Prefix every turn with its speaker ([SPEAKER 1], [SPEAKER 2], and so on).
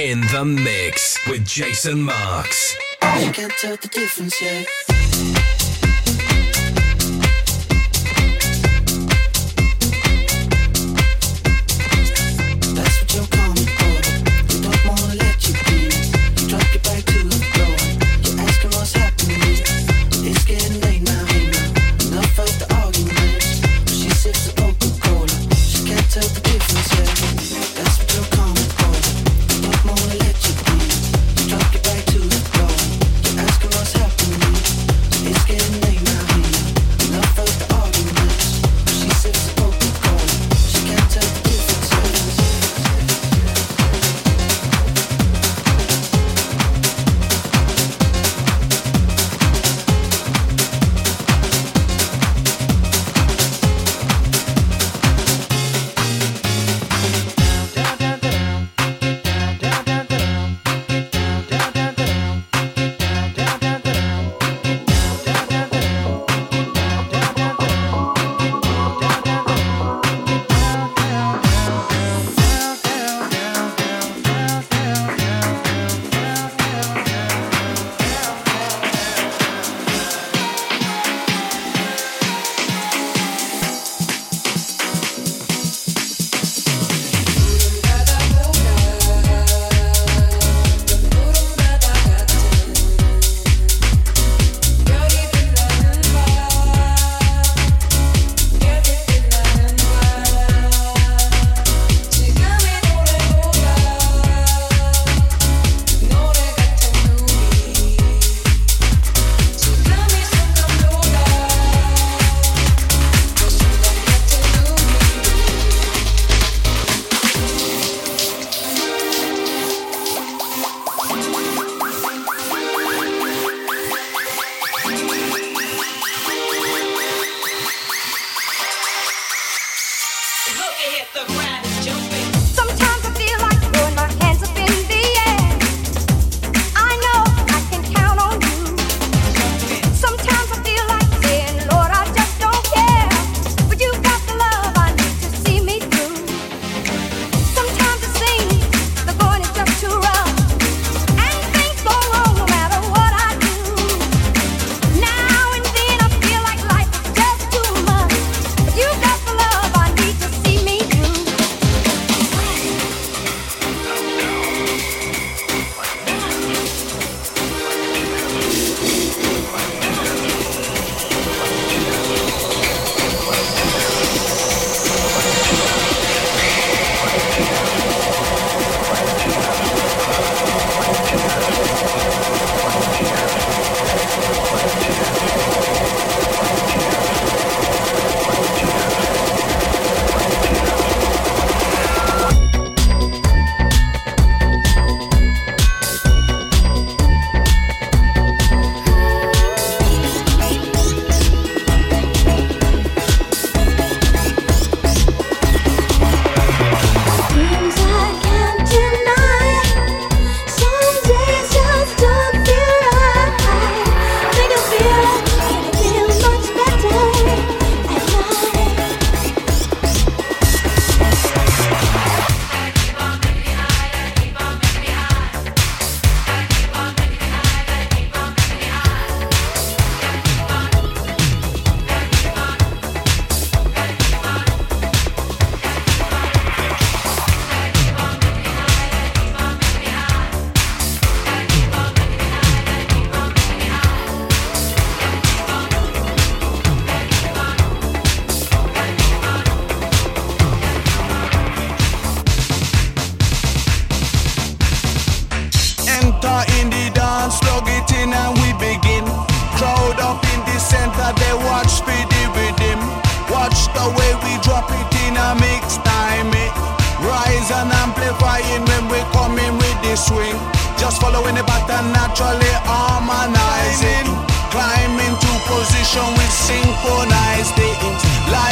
[SPEAKER 1] in the mix with Jason Marks.
[SPEAKER 2] You can't tell the difference yet.
[SPEAKER 3] Center in the dance, plug it in and we begin. Crowd up in the center, they watch for the rhythm. Watch the way we drop it in a mix time. It rise and amplifying when we come in with the swing. Just following the pattern, naturally harmonizing. Climbing to position, we synchronize the intellect.